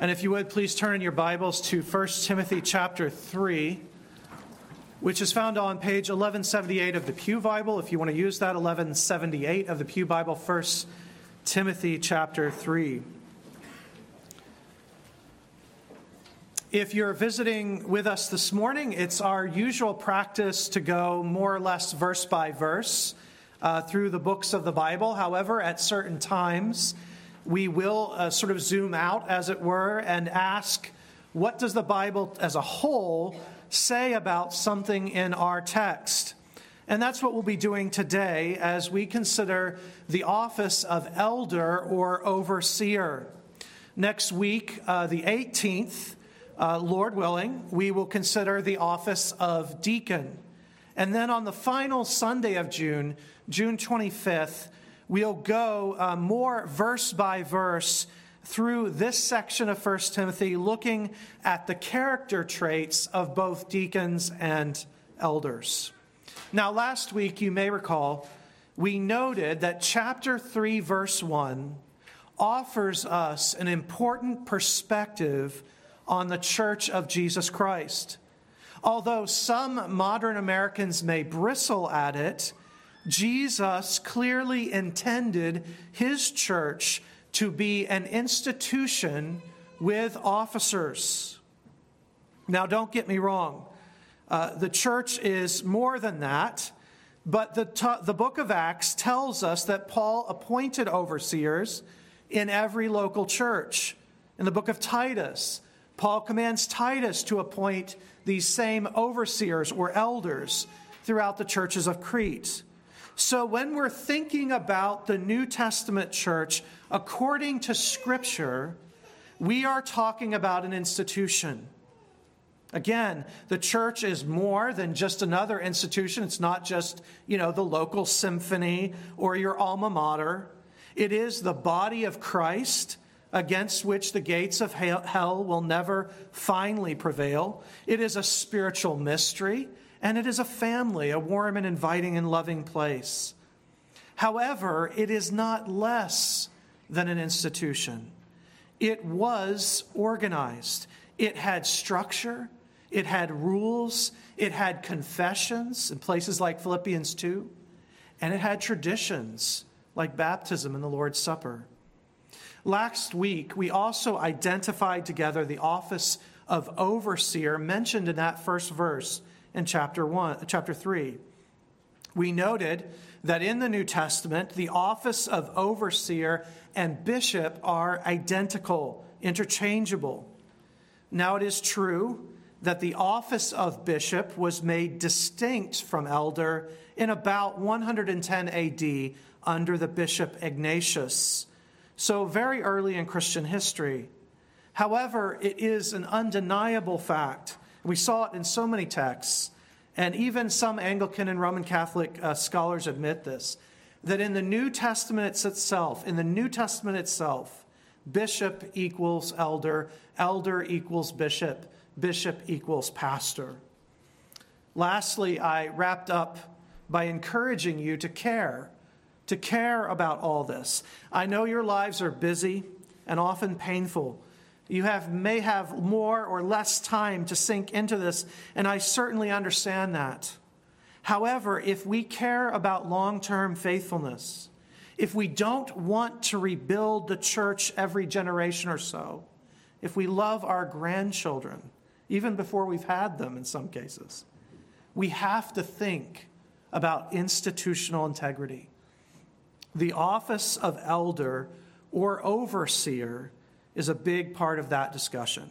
And if you would, please turn in your Bibles to 1 Timothy chapter 3, which is found on page 1178 of the Pew Bible. If you want to use that, 1178 of the Pew Bible, 1 Timothy chapter 3. If you're visiting with us this morning, it's our usual practice to go more or less verse by verse uh, through the books of the Bible. However, at certain times, we will uh, sort of zoom out, as it were, and ask what does the Bible as a whole say about something in our text? And that's what we'll be doing today as we consider the office of elder or overseer. Next week, uh, the 18th, uh, Lord willing, we will consider the office of deacon. And then on the final Sunday of June, June 25th, we'll go uh, more verse by verse through this section of 1 Timothy, looking at the character traits of both deacons and elders. Now, last week, you may recall, we noted that chapter 3, verse 1 offers us an important perspective on the church of Jesus Christ. Although some modern Americans may bristle at it, Jesus clearly intended his church to be an institution with officers. Now, don't get me wrong. Uh, the church is more than that, but the, t- the book of Acts tells us that Paul appointed overseers in every local church. In the book of Titus, Paul commands Titus to appoint these same overseers or elders throughout the churches of Crete. So, when we're thinking about the New Testament church according to Scripture, we are talking about an institution. Again, the church is more than just another institution. It's not just, you know, the local symphony or your alma mater. It is the body of Christ against which the gates of hell will never finally prevail. It is a spiritual mystery and it is a family, a warm and inviting and loving place. However, it is not less than an institution. It was organized, it had structure, it had rules, it had confessions in places like Philippians 2, and it had traditions like baptism and the Lord's Supper. Last week, we also identified together the office of overseer mentioned in that first verse in chapter 1 chapter 3 we noted that in the new testament the office of overseer and bishop are identical interchangeable. Now it is true that the office of bishop was made distinct from elder in about 110 AD under the bishop Ignatius so very early in Christian history. However it is an undeniable fact we saw it in so many texts, and even some Anglican and Roman Catholic uh, scholars admit this that in the New Testament itself, in the New Testament itself, bishop equals elder, elder equals bishop, bishop equals pastor. Lastly, I wrapped up by encouraging you to care, to care about all this. I know your lives are busy and often painful. You have, may have more or less time to sink into this, and I certainly understand that. However, if we care about long term faithfulness, if we don't want to rebuild the church every generation or so, if we love our grandchildren, even before we've had them in some cases, we have to think about institutional integrity. The office of elder or overseer is a big part of that discussion.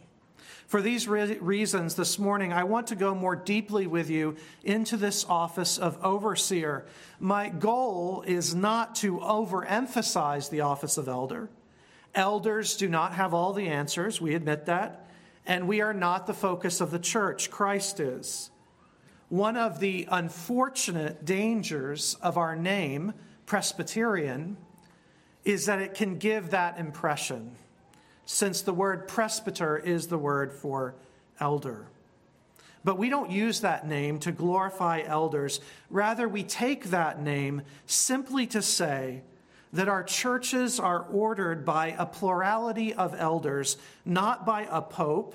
For these re- reasons, this morning, I want to go more deeply with you into this office of overseer. My goal is not to overemphasize the office of elder. Elders do not have all the answers, we admit that, and we are not the focus of the church. Christ is. One of the unfortunate dangers of our name, Presbyterian, is that it can give that impression since the word presbyter is the word for elder. But we don't use that name to glorify elders. Rather, we take that name simply to say that our churches are ordered by a plurality of elders, not by a pope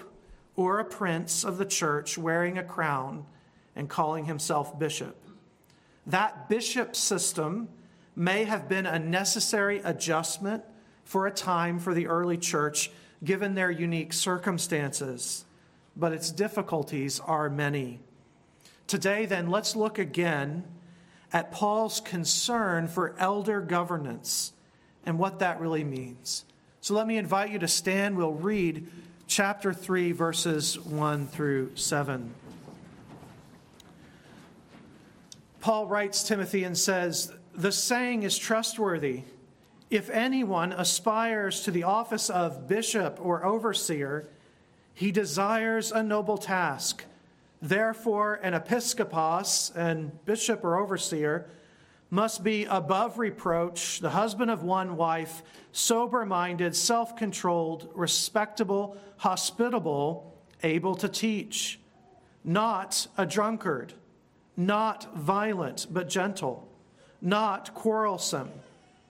or a prince of the church wearing a crown and calling himself bishop. That bishop system may have been a necessary adjustment for a time for the early church, given their unique circumstances, but its difficulties are many. Today, then, let's look again at Paul's concern for elder governance and what that really means. So let me invite you to stand. We'll read chapter 3, verses 1 through 7. Paul writes Timothy and says, The saying is trustworthy. If anyone aspires to the office of bishop or overseer, he desires a noble task. Therefore, an episkopos, and bishop or overseer, must be above reproach, the husband of one wife, sober minded, self controlled, respectable, hospitable, able to teach, not a drunkard, not violent, but gentle, not quarrelsome,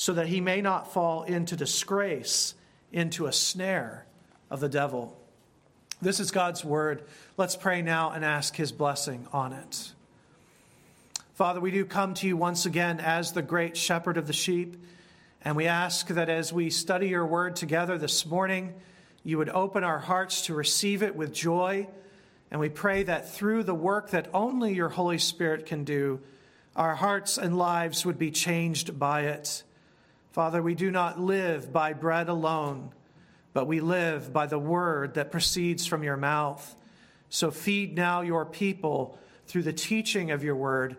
so that he may not fall into disgrace, into a snare of the devil. This is God's word. Let's pray now and ask his blessing on it. Father, we do come to you once again as the great shepherd of the sheep, and we ask that as we study your word together this morning, you would open our hearts to receive it with joy. And we pray that through the work that only your Holy Spirit can do, our hearts and lives would be changed by it. Father, we do not live by bread alone but we live by the word that proceeds from your mouth. So feed now your people through the teaching of your word.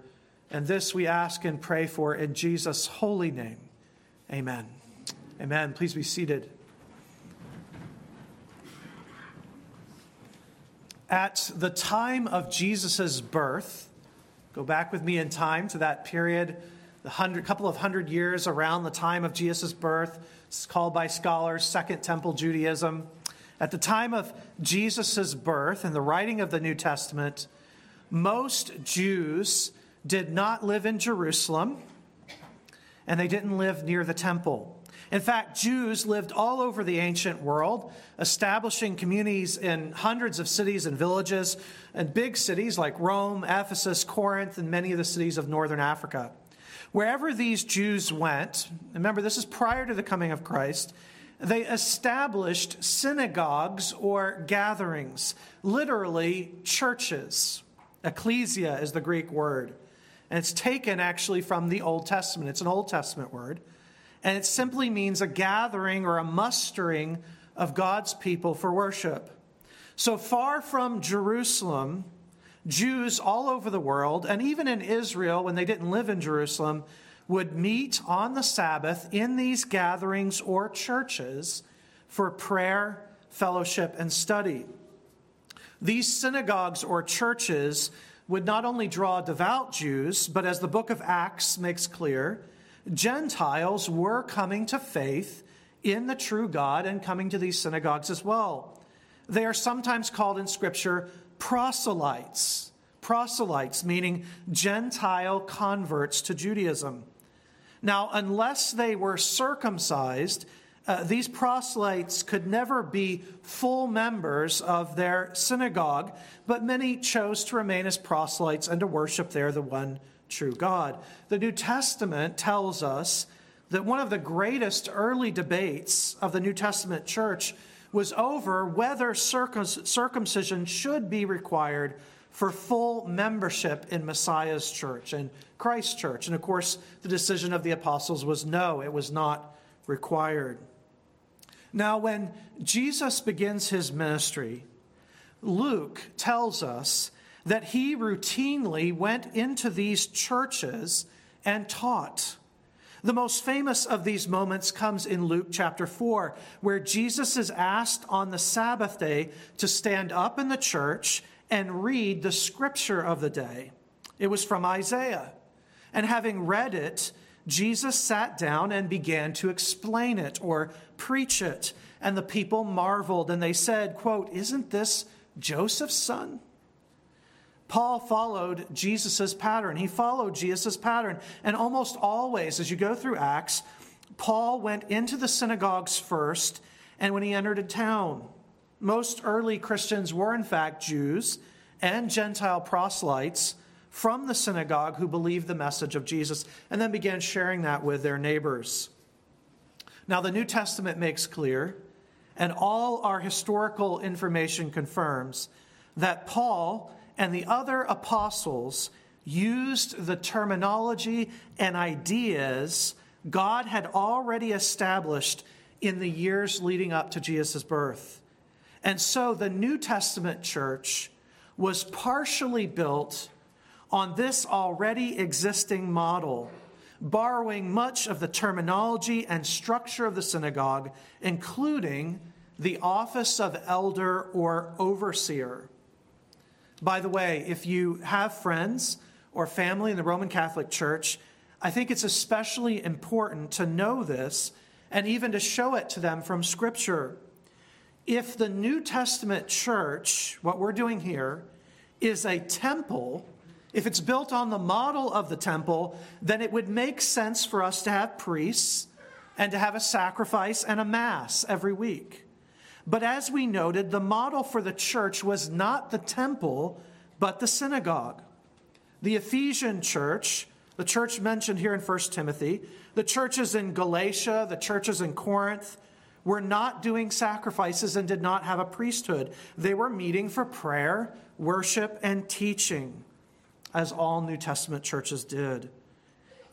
And this we ask and pray for in Jesus' holy name. Amen. Amen. Please be seated. At the time of Jesus' birth, go back with me in time to that period, the hundred, couple of hundred years around the time of Jesus' birth it's called by scholars Second Temple Judaism. At the time of Jesus' birth and the writing of the New Testament, most Jews did not live in Jerusalem and they didn't live near the temple. In fact, Jews lived all over the ancient world, establishing communities in hundreds of cities and villages, and big cities like Rome, Ephesus, Corinth, and many of the cities of northern Africa. Wherever these Jews went, remember this is prior to the coming of Christ, they established synagogues or gatherings, literally churches. Ecclesia is the Greek word. And it's taken actually from the Old Testament. It's an Old Testament word. And it simply means a gathering or a mustering of God's people for worship. So far from Jerusalem, Jews all over the world, and even in Israel when they didn't live in Jerusalem, would meet on the Sabbath in these gatherings or churches for prayer, fellowship, and study. These synagogues or churches would not only draw devout Jews, but as the book of Acts makes clear, Gentiles were coming to faith in the true God and coming to these synagogues as well. They are sometimes called in Scripture proselytes. Proselytes, meaning Gentile converts to Judaism. Now, unless they were circumcised, uh, these proselytes could never be full members of their synagogue, but many chose to remain as proselytes and to worship there the one true God. The New Testament tells us that one of the greatest early debates of the New Testament church was over whether circumcision should be required for full membership in Messiah's church and Christ's church. And of course, the decision of the apostles was no, it was not required. Now, when Jesus begins his ministry, Luke tells us that he routinely went into these churches and taught. The most famous of these moments comes in Luke chapter 4, where Jesus is asked on the Sabbath day to stand up in the church and read the scripture of the day. It was from Isaiah. And having read it, Jesus sat down and began to explain it or preach it. And the people marveled and they said, quote, Isn't this Joseph's son? Paul followed Jesus' pattern. He followed Jesus' pattern. And almost always, as you go through Acts, Paul went into the synagogues first and when he entered a town. Most early Christians were, in fact, Jews and Gentile proselytes from the synagogue who believed the message of Jesus and then began sharing that with their neighbors. Now, the New Testament makes clear, and all our historical information confirms, that Paul and the other apostles used the terminology and ideas God had already established in the years leading up to Jesus' birth. And so the New Testament church was partially built on this already existing model, borrowing much of the terminology and structure of the synagogue, including the office of elder or overseer. By the way, if you have friends or family in the Roman Catholic Church, I think it's especially important to know this and even to show it to them from Scripture. If the New Testament church, what we're doing here, is a temple, if it's built on the model of the temple, then it would make sense for us to have priests and to have a sacrifice and a mass every week. But as we noted, the model for the church was not the temple, but the synagogue. The Ephesian church, the church mentioned here in 1 Timothy, the churches in Galatia, the churches in Corinth, were not doing sacrifices and did not have a priesthood. They were meeting for prayer, worship, and teaching, as all New Testament churches did.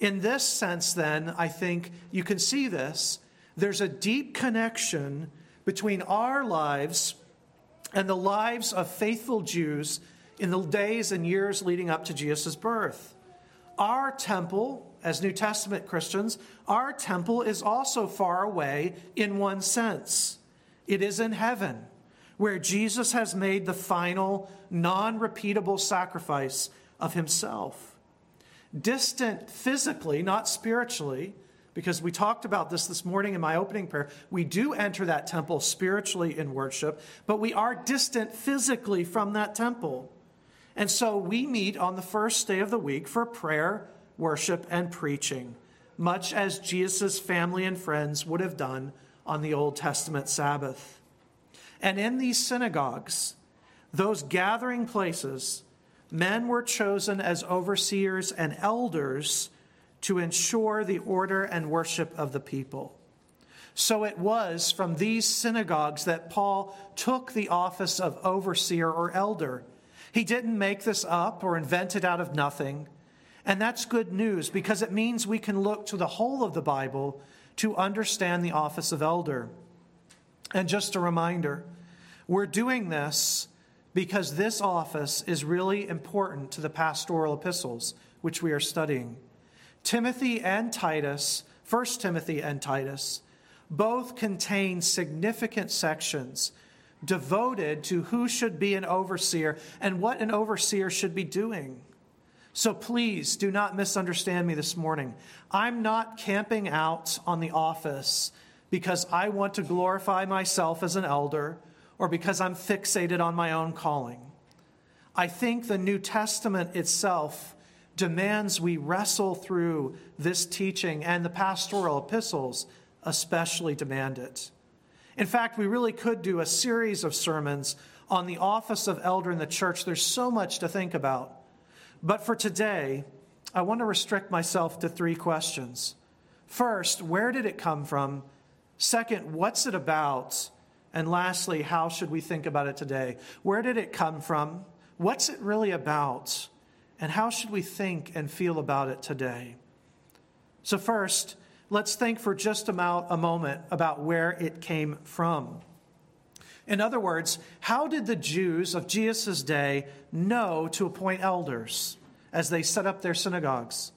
In this sense, then, I think you can see this. There's a deep connection between our lives and the lives of faithful Jews in the days and years leading up to Jesus' birth. Our temple, as New Testament Christians, our temple is also far away in one sense. It is in heaven, where Jesus has made the final, non repeatable sacrifice of himself. Distant physically, not spiritually, because we talked about this this morning in my opening prayer. We do enter that temple spiritually in worship, but we are distant physically from that temple. And so we meet on the first day of the week for prayer, worship, and preaching, much as Jesus' family and friends would have done on the Old Testament Sabbath. And in these synagogues, those gathering places, men were chosen as overseers and elders to ensure the order and worship of the people. So it was from these synagogues that Paul took the office of overseer or elder. He didn't make this up or invent it out of nothing. And that's good news because it means we can look to the whole of the Bible to understand the office of elder. And just a reminder, we're doing this because this office is really important to the pastoral epistles, which we are studying. Timothy and Titus, 1 Timothy and Titus, both contain significant sections devoted to who should be an overseer and what an overseer should be doing. So please do not misunderstand me this morning. I'm not camping out on the office because I want to glorify myself as an elder or because I'm fixated on my own calling. I think the New Testament itself demands we wrestle through this teaching, and the pastoral epistles especially demand it. In fact, we really could do a series of sermons on the office of elder in the church. There's so much to think about. But for today, I want to restrict myself to three questions. First, where did it come from? Second, what's it about? And lastly, how should we think about it today? Where did it come from? What's it really about? And how should we think and feel about it today? So, first, let's think for just about a moment about where it came from. In other words, how did the Jews of Jesus' day know to appoint elders as they set up their synagogues?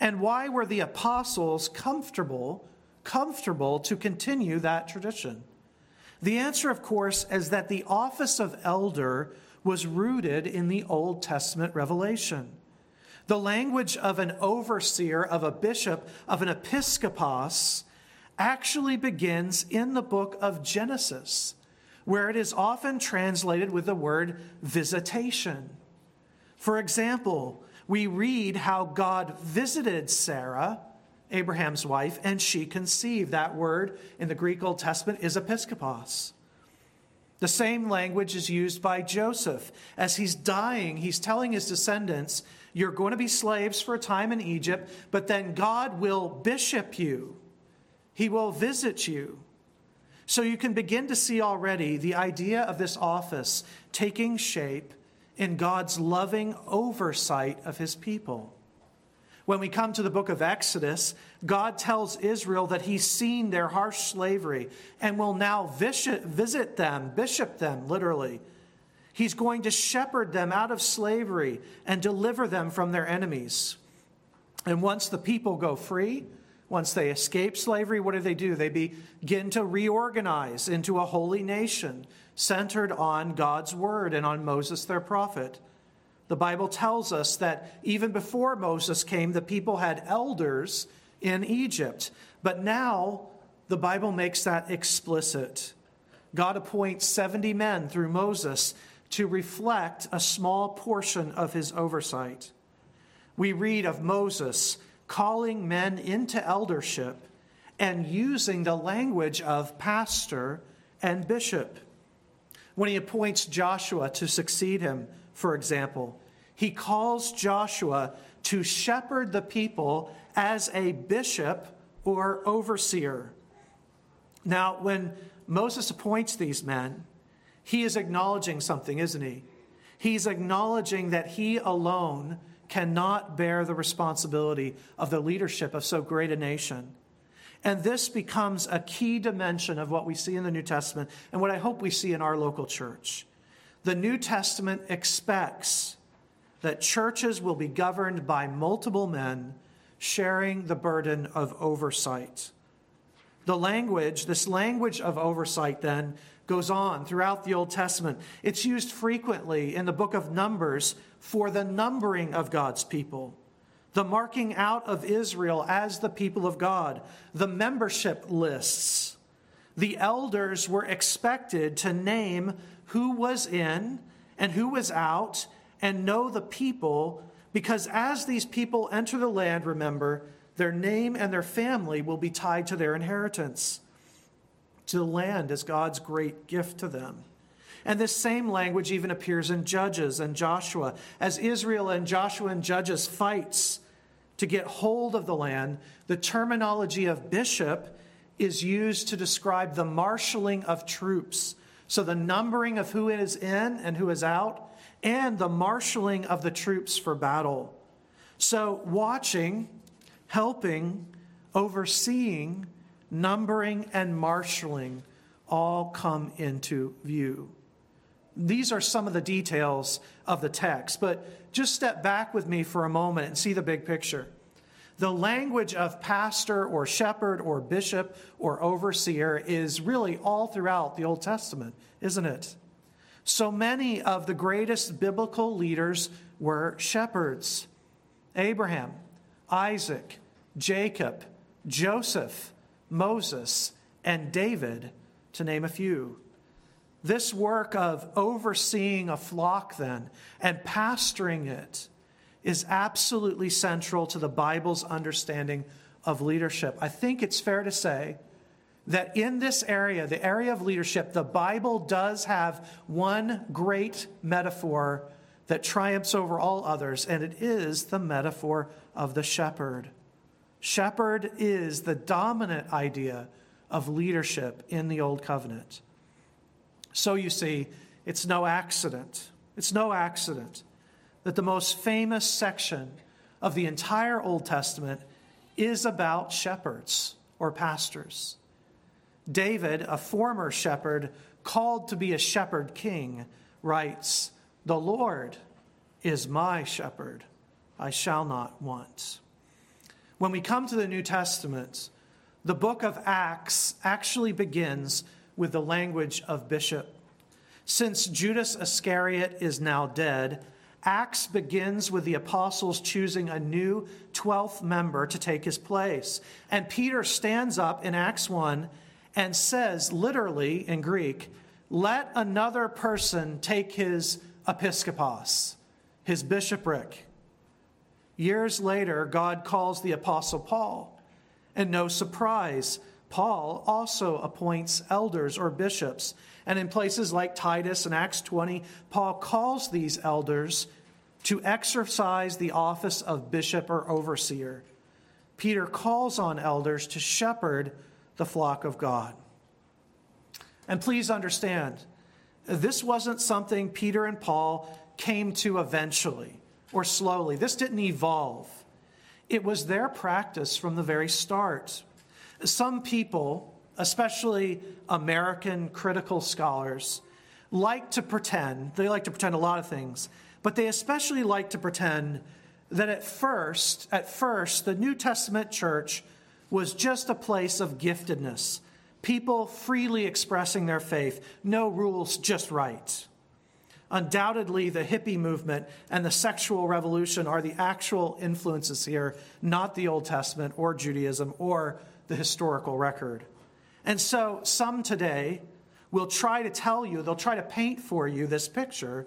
And why were the apostles comfortable, comfortable to continue that tradition? The answer, of course, is that the office of elder was rooted in the Old Testament revelation. The language of an overseer, of a bishop, of an episkopos actually begins in the book of Genesis, where it is often translated with the word visitation. For example, we read how God visited Sarah, Abraham's wife, and she conceived. That word in the Greek Old Testament is episkopos. The same language is used by Joseph. As he's dying, he's telling his descendants, You're going to be slaves for a time in Egypt, but then God will bishop you, He will visit you. So you can begin to see already the idea of this office taking shape in God's loving oversight of His people. When we come to the book of Exodus, God tells Israel that he's seen their harsh slavery and will now visit them, bishop them, literally. He's going to shepherd them out of slavery and deliver them from their enemies. And once the people go free, once they escape slavery, what do they do? They begin to reorganize into a holy nation centered on God's word and on Moses, their prophet. The Bible tells us that even before Moses came, the people had elders in Egypt. But now the Bible makes that explicit. God appoints 70 men through Moses to reflect a small portion of his oversight. We read of Moses calling men into eldership and using the language of pastor and bishop. When he appoints Joshua to succeed him, for example, he calls Joshua to shepherd the people as a bishop or overseer. Now, when Moses appoints these men, he is acknowledging something, isn't he? He's acknowledging that he alone cannot bear the responsibility of the leadership of so great a nation. And this becomes a key dimension of what we see in the New Testament and what I hope we see in our local church. The New Testament expects that churches will be governed by multiple men sharing the burden of oversight. The language, this language of oversight, then, goes on throughout the Old Testament. It's used frequently in the book of Numbers for the numbering of God's people, the marking out of Israel as the people of God, the membership lists. The elders were expected to name who was in and who was out and know the people, because as these people enter the land, remember, their name and their family will be tied to their inheritance, to the land as God's great gift to them. And this same language even appears in Judges and Joshua. As Israel and Joshua and Judges fights to get hold of the land, the terminology of bishop is used to describe the marshaling of troops. So the numbering of who is in and who is out and the marshaling of the troops for battle. So, watching, helping, overseeing, numbering, and marshaling all come into view. These are some of the details of the text, but just step back with me for a moment and see the big picture. The language of pastor or shepherd or bishop or overseer is really all throughout the Old Testament, isn't it? So many of the greatest biblical leaders were shepherds Abraham, Isaac, Jacob, Joseph, Moses, and David, to name a few. This work of overseeing a flock, then, and pastoring it is absolutely central to the Bible's understanding of leadership. I think it's fair to say that in this area, the area of leadership, the Bible does have one great metaphor that triumphs over all others, and it is the metaphor of the shepherd. Shepherd is the dominant idea of leadership in the Old Covenant. So you see, it's no accident. It's no accident that the most famous section of the entire Old Testament is about shepherds or pastors. David, a former shepherd, called to be a shepherd king, writes, The Lord is my shepherd, I shall not want. When we come to the New Testament, the book of Acts actually begins with the language of bishop. Since Judas Iscariot is now dead, Acts begins with the apostles choosing a new 12th member to take his place. And Peter stands up in Acts 1 and says, literally in Greek, let another person take his episkopos, his bishopric. Years later, God calls the apostle Paul. And no surprise, Paul also appoints elders or bishops. And in places like Titus and Acts 20, Paul calls these elders to exercise the office of bishop or overseer. Peter calls on elders to shepherd the flock of God. And please understand, this wasn't something Peter and Paul came to eventually or slowly. This didn't evolve. It was their practice from the very start. Some people, especially American critical scholars, like to pretend, they like to pretend a lot of things, but they especially like to pretend that at first, at first, the New Testament church was just a place of giftedness, people freely expressing their faith, no rules, just right. Undoubtedly, the hippie movement and the sexual revolution are the actual influences here, not the Old Testament or Judaism or the historical record. And so, some today will try to tell you, they'll try to paint for you this picture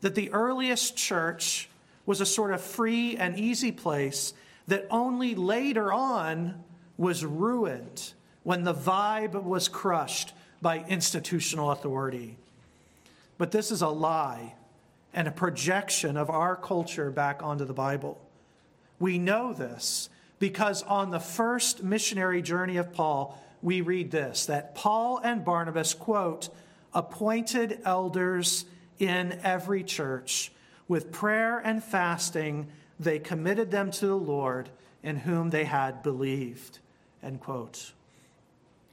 that the earliest church was a sort of free and easy place that only later on was ruined when the vibe was crushed by institutional authority. But this is a lie and a projection of our culture back onto the Bible. We know this because on the first missionary journey of Paul, we read this that Paul and Barnabas, quote, appointed elders in every church. With prayer and fasting, they committed them to the Lord in whom they had believed. End quote.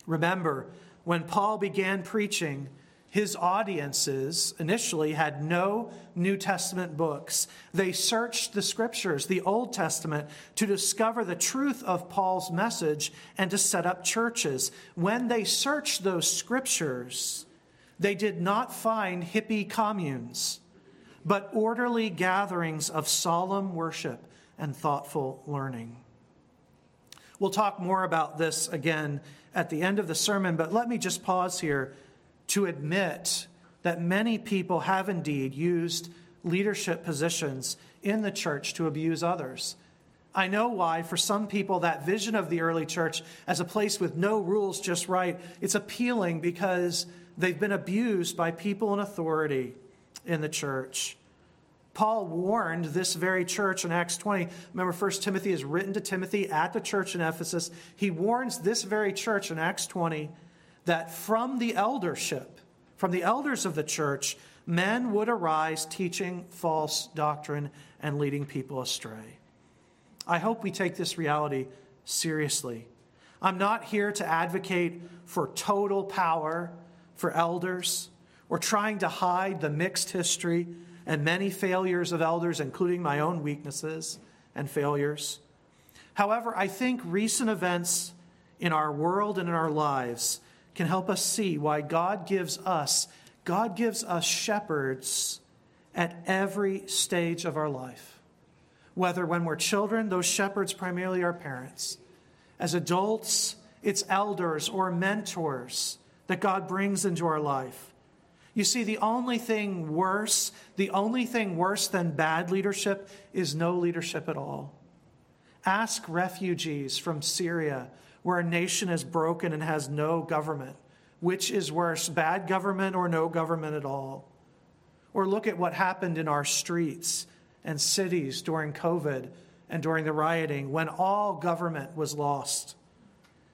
Remember, when Paul began preaching, his audiences initially had no New Testament books. They searched the scriptures, the Old Testament, to discover the truth of Paul's message and to set up churches. When they searched those scriptures, they did not find hippie communes, but orderly gatherings of solemn worship and thoughtful learning. We'll talk more about this again at the end of the sermon, but let me just pause here to admit that many people have indeed used leadership positions in the church to abuse others. I know why, for some people, that vision of the early church as a place with no rules, just right, it's appealing because they've been abused by people in authority in the church. Paul warned this very church in Acts 20. Remember, 1 Timothy is written to Timothy at the church in Ephesus. He warns this very church in Acts 20 that from the eldership, from the elders of the church, men would arise teaching false doctrine and leading people astray. I hope we take this reality seriously. I'm not here to advocate for total power for elders or trying to hide the mixed history and many failures of elders, including my own weaknesses and failures. However, I think recent events in our world and in our lives can help us see why God gives us, God gives us shepherds at every stage of our life. Whether when we're children, those shepherds primarily are parents. As adults, it's elders or mentors that God brings into our life. You see, the only thing worse, the only thing worse than bad leadership is no leadership at all. Ask refugees from Syria where a nation is broken and has no government. Which is worse, bad government or no government at all? Or look at what happened in our streets and cities during COVID and during the rioting when all government was lost.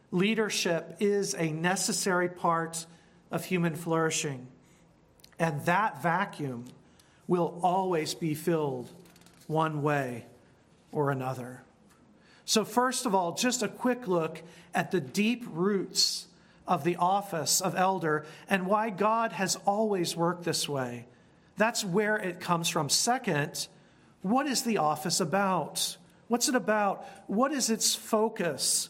Leadership is a necessary part of human flourishing, and that vacuum will always be filled one way or another. So, first of all, just a quick look at the deep roots of the office of elder and why God has always worked this way. That's where it comes from. Second, what is the office about? What's it about? What is its focus?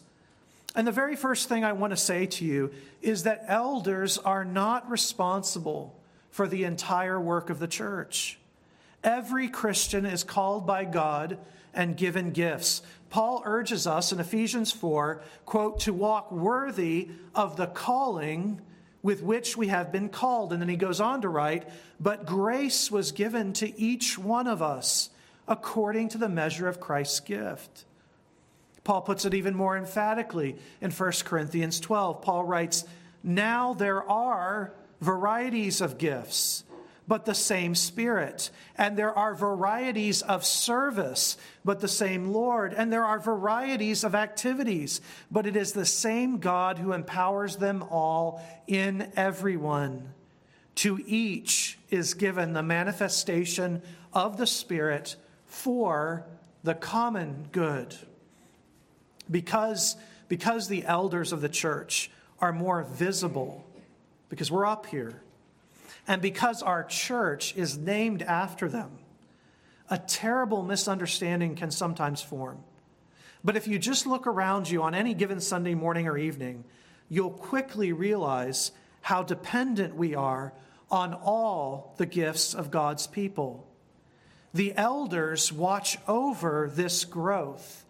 And the very first thing I want to say to you is that elders are not responsible for the entire work of the church. Every Christian is called by God and given gifts. Paul urges us in Ephesians 4, quote, to walk worthy of the calling with which we have been called. And then he goes on to write, but grace was given to each one of us according to the measure of Christ's gift. Paul puts it even more emphatically in 1 Corinthians 12. Paul writes, Now there are varieties of gifts, but the same Spirit. And there are varieties of service, but the same Lord. And there are varieties of activities, but it is the same God who empowers them all in everyone. To each is given the manifestation of the Spirit for the common good. Because, because the elders of the church are more visible, because we're up here, and because our church is named after them, a terrible misunderstanding can sometimes form. But if you just look around you on any given Sunday morning or evening, you'll quickly realize how dependent we are on all the gifts of God's people. The elders watch over this growth,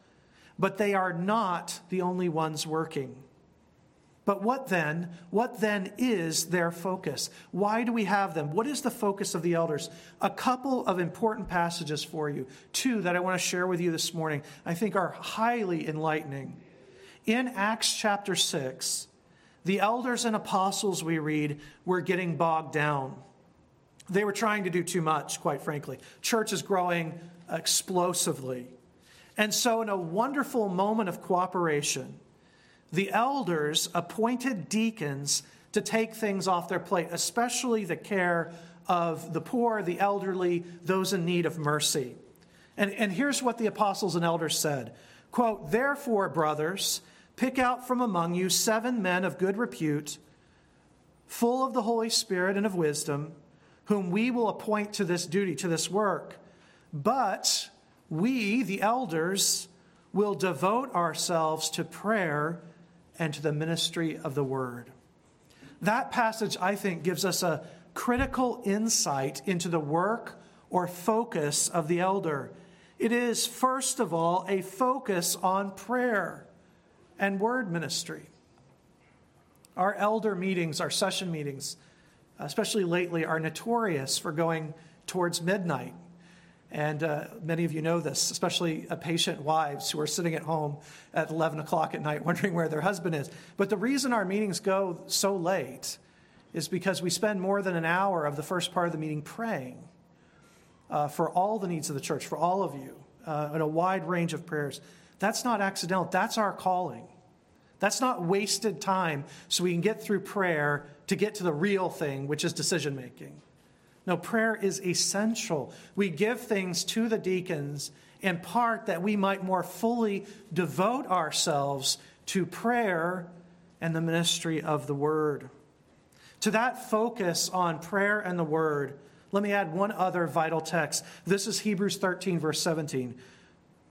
but they are not the only ones working. But what then? What then is their focus? Why do we have them? What is the focus of the elders? A couple of important passages for you, two that I want to share with you this morning, I think are highly enlightening. In Acts chapter 6, the elders and apostles we read were getting bogged down. They were trying to do too much, quite frankly. Church is growing explosively. And so, in a wonderful moment of cooperation, the elders appointed deacons to take things off their plate, especially the care of the poor, the elderly, those in need of mercy. And, and here's what the apostles and elders said quote, Therefore, brothers, pick out from among you seven men of good repute, full of the Holy Spirit and of wisdom, whom we will appoint to this duty, to this work. But we, the elders, will devote ourselves to prayer and to the ministry of the word. That passage, I think, gives us a critical insight into the work or focus of the elder. It is, first of all, a focus on prayer and word ministry. Our elder meetings, our session meetings, especially lately, are notorious for going towards midnight. And uh, many of you know this, especially uh, patient wives who are sitting at home at 11 o'clock at night wondering where their husband is. But the reason our meetings go so late is because we spend more than an hour of the first part of the meeting praying uh, for all the needs of the church, for all of you, uh, in a wide range of prayers. That's not accidental, that's our calling. That's not wasted time so we can get through prayer to get to the real thing, which is decision making. No, prayer is essential. We give things to the deacons in part that we might more fully devote ourselves to prayer and the ministry of the word. To that focus on prayer and the word, let me add one other vital text. This is Hebrews 13, verse 17.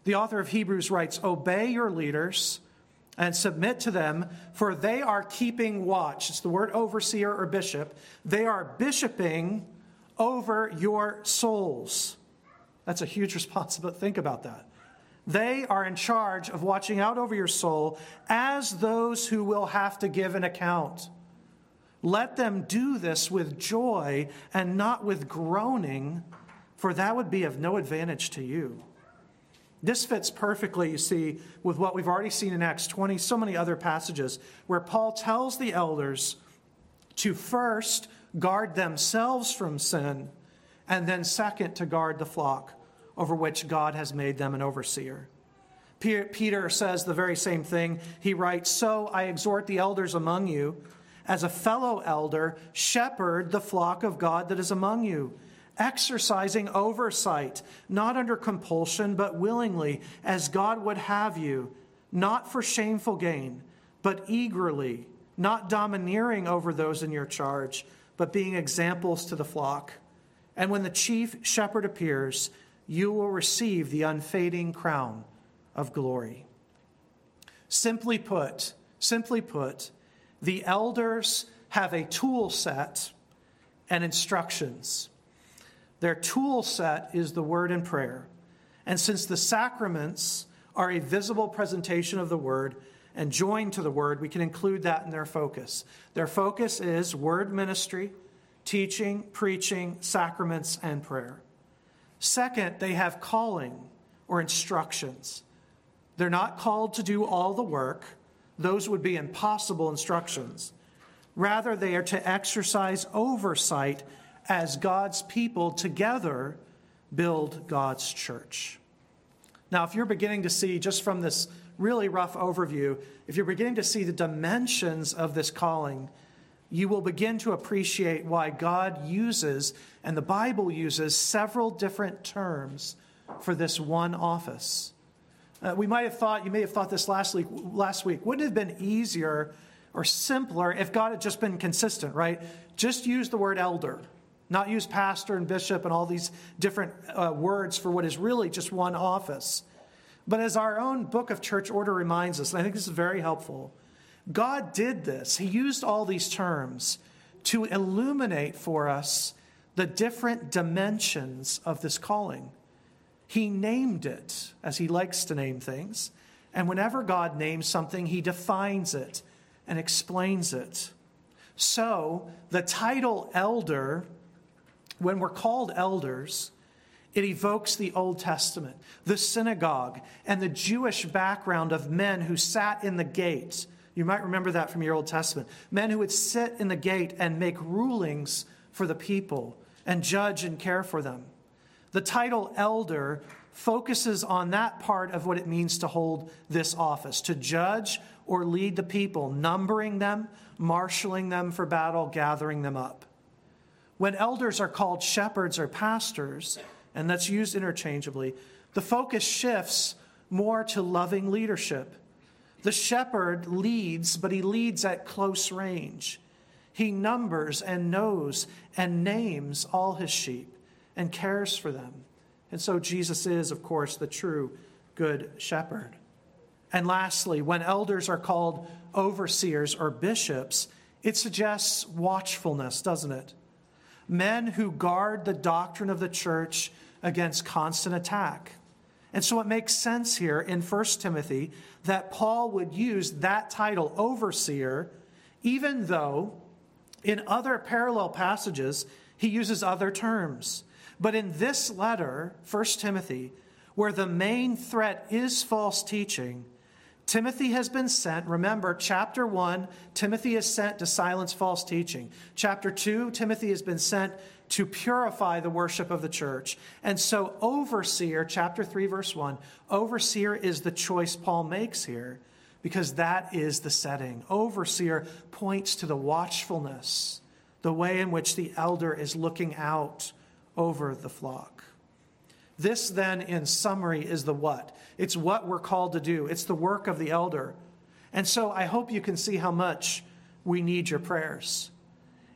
The author of Hebrews writes Obey your leaders and submit to them, for they are keeping watch. It's the word overseer or bishop. They are bishoping over your souls. That's a huge responsibility. Think about that. They are in charge of watching out over your soul as those who will have to give an account. Let them do this with joy and not with groaning, for that would be of no advantage to you. This fits perfectly, you see, with what we've already seen in Acts 20, so many other passages, where Paul tells the elders to first guard themselves from sin, and then, second, to guard the flock over which God has made them an overseer. Peter says the very same thing. He writes, So I exhort the elders among you, as a fellow elder, shepherd the flock of God that is among you, exercising oversight, not under compulsion, but willingly, as God would have you, not for shameful gain, but eagerly, not domineering over those in your charge but being examples to the flock. And when the chief shepherd appears, you will receive the unfading crown of glory. Simply put, simply put, the elders have a tool set and instructions. Their tool set is the word and prayer. And since the sacraments are a visible presentation of the word and joined to the word, we can include that in their focus. Their focus is word ministry, teaching, preaching, sacraments, and prayer. Second, they have calling or instructions. They're not called to do all the work, those would be impossible instructions. Rather, they are to exercise oversight as God's people together build God's church. Now, if you're beginning to see, just from this really rough overview, if you're beginning to see the dimensions of this calling, you will begin to appreciate why God uses, and the Bible uses, several different terms for this one office. Uh, we might have thought, you may have thought this last week, last week, wouldn't have been easier or simpler if God had just been consistent, right? Just use the word elder, not use pastor and bishop and all these different uh, words for what is really just one office. But as our own book of church order reminds us, and I think this is very helpful, God did this. He used all these terms to illuminate for us the different dimensions of this calling. He named it as he likes to name things. And whenever God names something, he defines it and explains it. So, the title elder, when we're called elders, it evokes the Old Testament, the synagogue, and the Jewish background of men who sat in the gate. You might remember that from your Old Testament. Men who would sit in the gate and make rulings for the people and judge and care for them. The title elder focuses on that part of what it means to hold this office, to judge or lead the people, numbering them, marshaling them for battle, gathering them up. When elders are called shepherds or pastors, and that's used interchangeably, the focus shifts more to loving leadership. The shepherd leads, but he leads at close range. He numbers and knows and names all his sheep and cares for them. And so Jesus is, of course, the true good shepherd. And lastly, when elders are called overseers or bishops, it suggests watchfulness, doesn't it? Men who guard the doctrine of the church against constant attack. And so it makes sense here in 1 Timothy that Paul would use that title, overseer, even though in other parallel passages he uses other terms. But in this letter, 1 Timothy, where the main threat is false teaching, Timothy has been sent. Remember, chapter 1, Timothy is sent to silence false teaching. Chapter 2, Timothy has been sent to purify the worship of the church. And so, overseer, chapter 3, verse 1, overseer is the choice Paul makes here because that is the setting. Overseer points to the watchfulness, the way in which the elder is looking out over the flock. This, then, in summary, is the what. It's what we're called to do, it's the work of the elder. And so I hope you can see how much we need your prayers.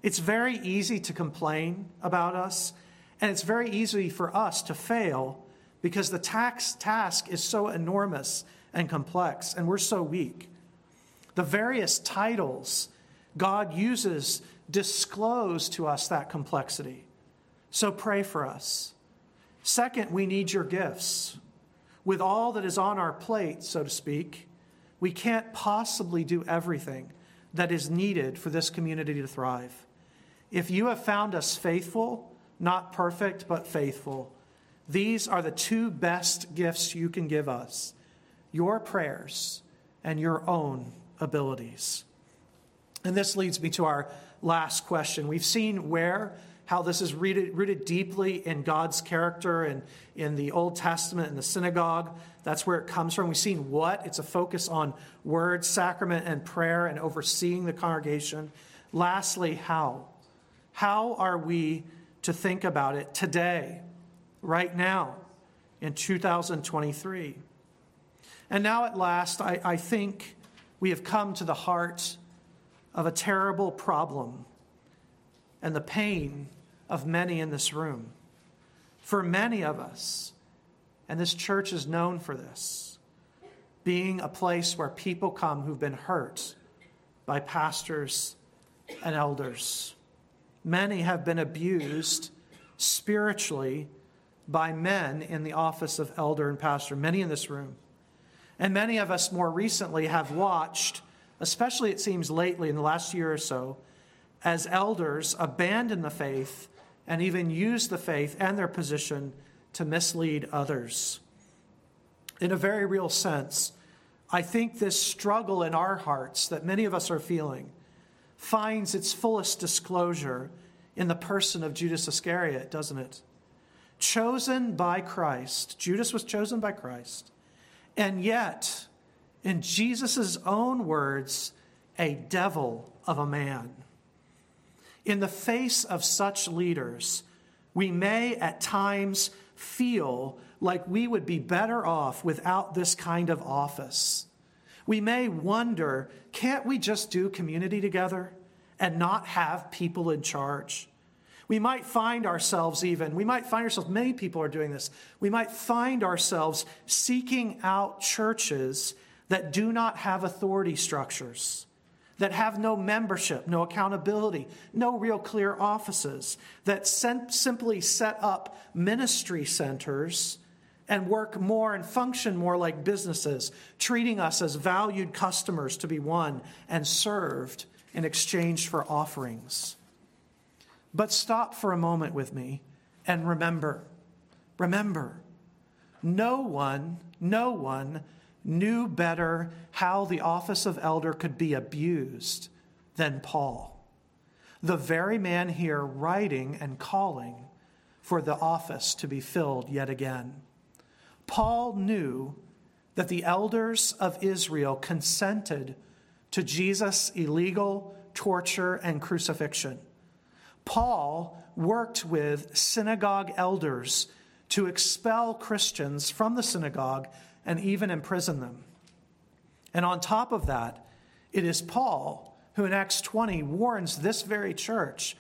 It's very easy to complain about us, and it's very easy for us to fail because the tax task is so enormous and complex, and we're so weak. The various titles God uses disclose to us that complexity. So pray for us. Second, we need your gifts. With all that is on our plate, so to speak, we can't possibly do everything that is needed for this community to thrive. If you have found us faithful, not perfect, but faithful, these are the two best gifts you can give us your prayers and your own abilities. And this leads me to our last question. We've seen where how this is rooted, rooted deeply in God's character and in the Old Testament and the synagogue. That's where it comes from. We've seen what? It's a focus on word, sacrament, and prayer and overseeing the congregation. Lastly, how? How are we to think about it today, right now, in 2023? And now, at last, I, I think we have come to the heart of a terrible problem and the pain of many in this room. For many of us, and this church is known for this, being a place where people come who've been hurt by pastors and elders. Many have been abused spiritually by men in the office of elder and pastor, many in this room. And many of us more recently have watched, especially it seems lately in the last year or so, as elders abandon the faith and even use the faith and their position to mislead others. In a very real sense, I think this struggle in our hearts that many of us are feeling finds its fullest disclosure in the person of Judas Iscariot, doesn't it? Chosen by Christ, Judas was chosen by Christ, and yet, in Jesus' own words, a devil of a man. In the face of such leaders, we may at times feel like we would be better off without this kind of office. We may wonder can't we just do community together and not have people in charge? We might find ourselves even, we might find ourselves, many people are doing this, we might find ourselves seeking out churches that do not have authority structures that have no membership, no accountability, no real clear offices, that simply set up ministry centers and work more and function more like businesses, treating us as valued customers to be won and served in exchange for offerings. But stop for a moment with me and remember remember, no one, no one knew better how the office of elder could be abused than Paul, the very man here writing and calling for the office to be filled yet again. Paul knew that the elders of Israel consented to Jesus' illegal torture and crucifixion. Paul worked with synagogue elders to expel Christians from the synagogue and even imprison them. And on top of that, it is Paul who in Acts 20 warns this very church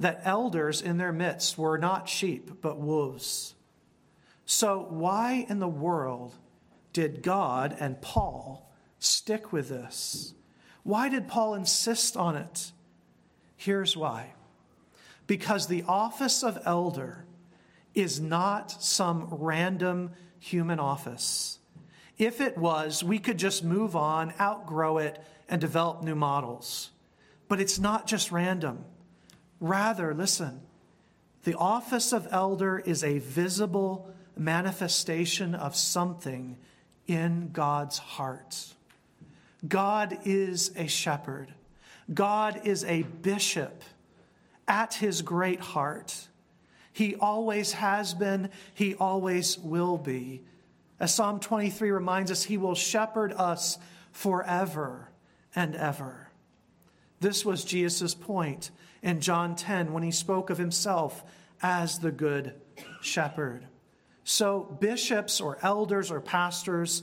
that elders in their midst were not sheep, but wolves. So, why in the world did God and Paul stick with this? Why did Paul insist on it? Here's why because the office of elder is not some random human office. If it was, we could just move on, outgrow it, and develop new models. But it's not just random. Rather, listen, the office of elder is a visible manifestation of something in God's heart. God is a shepherd, God is a bishop at his great heart. He always has been, he always will be. As Psalm 23 reminds us, he will shepherd us forever and ever. This was Jesus' point in John 10 when he spoke of himself as the good shepherd. So, bishops or elders or pastors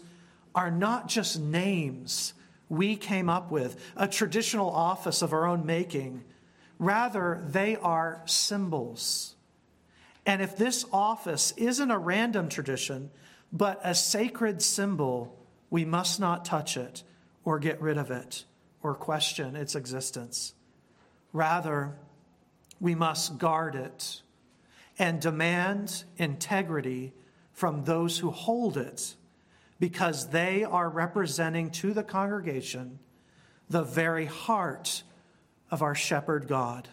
are not just names we came up with, a traditional office of our own making. Rather, they are symbols. And if this office isn't a random tradition, but a sacred symbol, we must not touch it or get rid of it or question its existence. Rather, we must guard it and demand integrity from those who hold it because they are representing to the congregation the very heart of our shepherd God.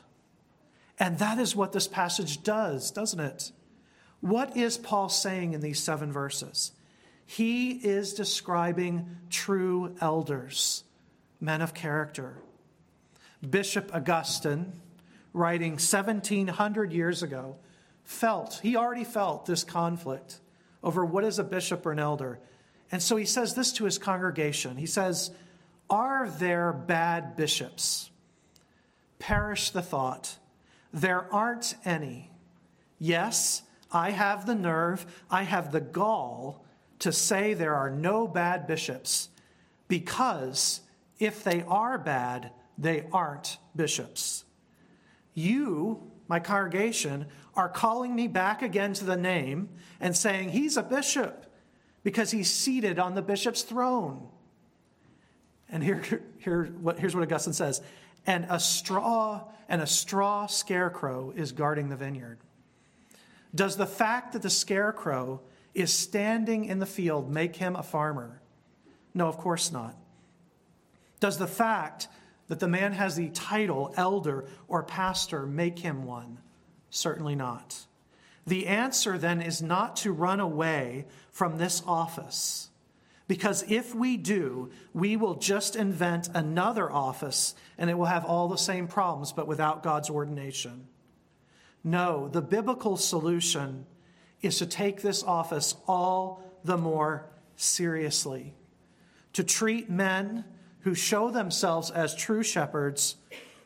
And that is what this passage does, doesn't it? What is Paul saying in these seven verses? He is describing true elders, men of character. Bishop Augustine, writing 1700 years ago, felt, he already felt this conflict over what is a bishop or an elder. And so he says this to his congregation. He says, Are there bad bishops? Perish the thought. There aren't any. Yes, I have the nerve, I have the gall to say there are no bad bishops because if they are bad, they aren't bishops. You, my congregation, are calling me back again to the name and saying, He's a bishop because he's seated on the bishop's throne. And here, here what, here's what Augustine says and a straw and a straw scarecrow is guarding the vineyard. Does the fact that the scarecrow is standing in the field make him a farmer? No, of course not. Does the fact that the man has the title elder or pastor make him one? Certainly not. The answer then is not to run away from this office, because if we do, we will just invent another office and it will have all the same problems, but without God's ordination. No, the biblical solution is to take this office all the more seriously, to treat men who show themselves as true shepherds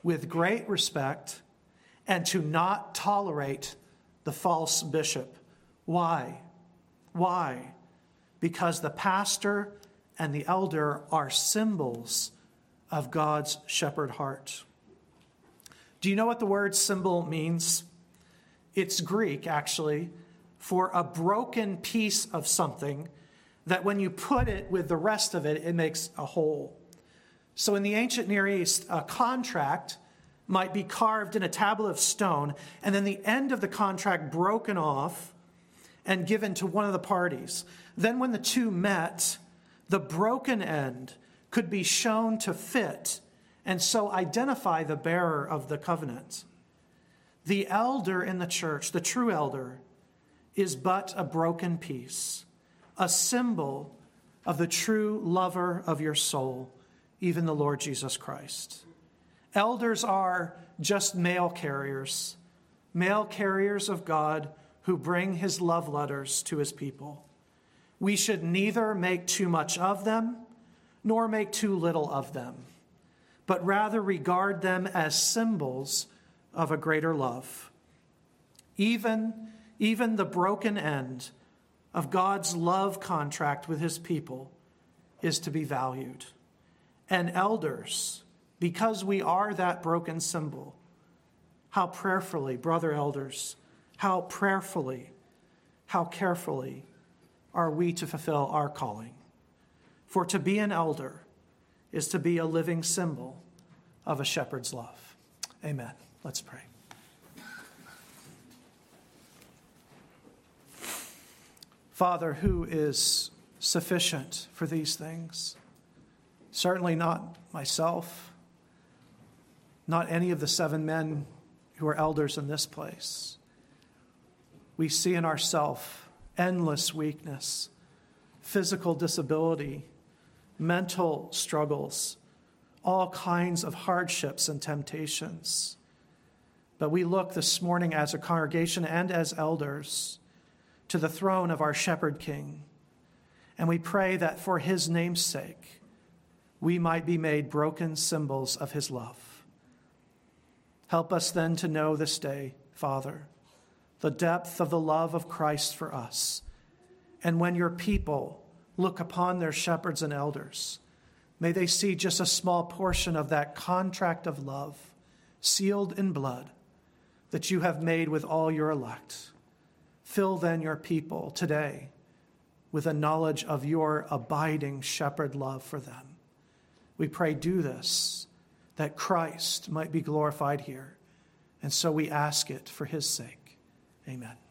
with great respect, and to not tolerate the false bishop. Why? Why? Because the pastor and the elder are symbols of God's shepherd heart. Do you know what the word symbol means? It's Greek, actually, for a broken piece of something that when you put it with the rest of it, it makes a whole. So in the ancient Near East, a contract might be carved in a tablet of stone, and then the end of the contract broken off and given to one of the parties. Then, when the two met, the broken end could be shown to fit and so identify the bearer of the covenant. The elder in the church, the true elder, is but a broken piece, a symbol of the true lover of your soul, even the Lord Jesus Christ. Elders are just mail carriers, mail carriers of God who bring his love letters to his people. We should neither make too much of them nor make too little of them, but rather regard them as symbols of a greater love. Even, even the broken end of God's love contract with his people is to be valued. And elders, because we are that broken symbol, how prayerfully, brother elders, how prayerfully, how carefully are we to fulfill our calling. For to be an elder is to be a living symbol of a shepherd's love. Amen. Let's pray. Father, who is sufficient for these things? Certainly not myself not any of the seven men who are elders in this place. We see in ourselves endless weakness, physical disability, mental struggles, all kinds of hardships and temptations. But we look this morning as a congregation and as elders to the throne of our shepherd king. And we pray that for his name's sake, we might be made broken symbols of his love. Help us then to know this day, Father, the depth of the love of Christ for us. And when your people look upon their shepherds and elders, may they see just a small portion of that contract of love sealed in blood that you have made with all your elect. Fill then your people today with a knowledge of your abiding shepherd love for them. We pray, do this that Christ might be glorified here. And so we ask it for his sake. Amen.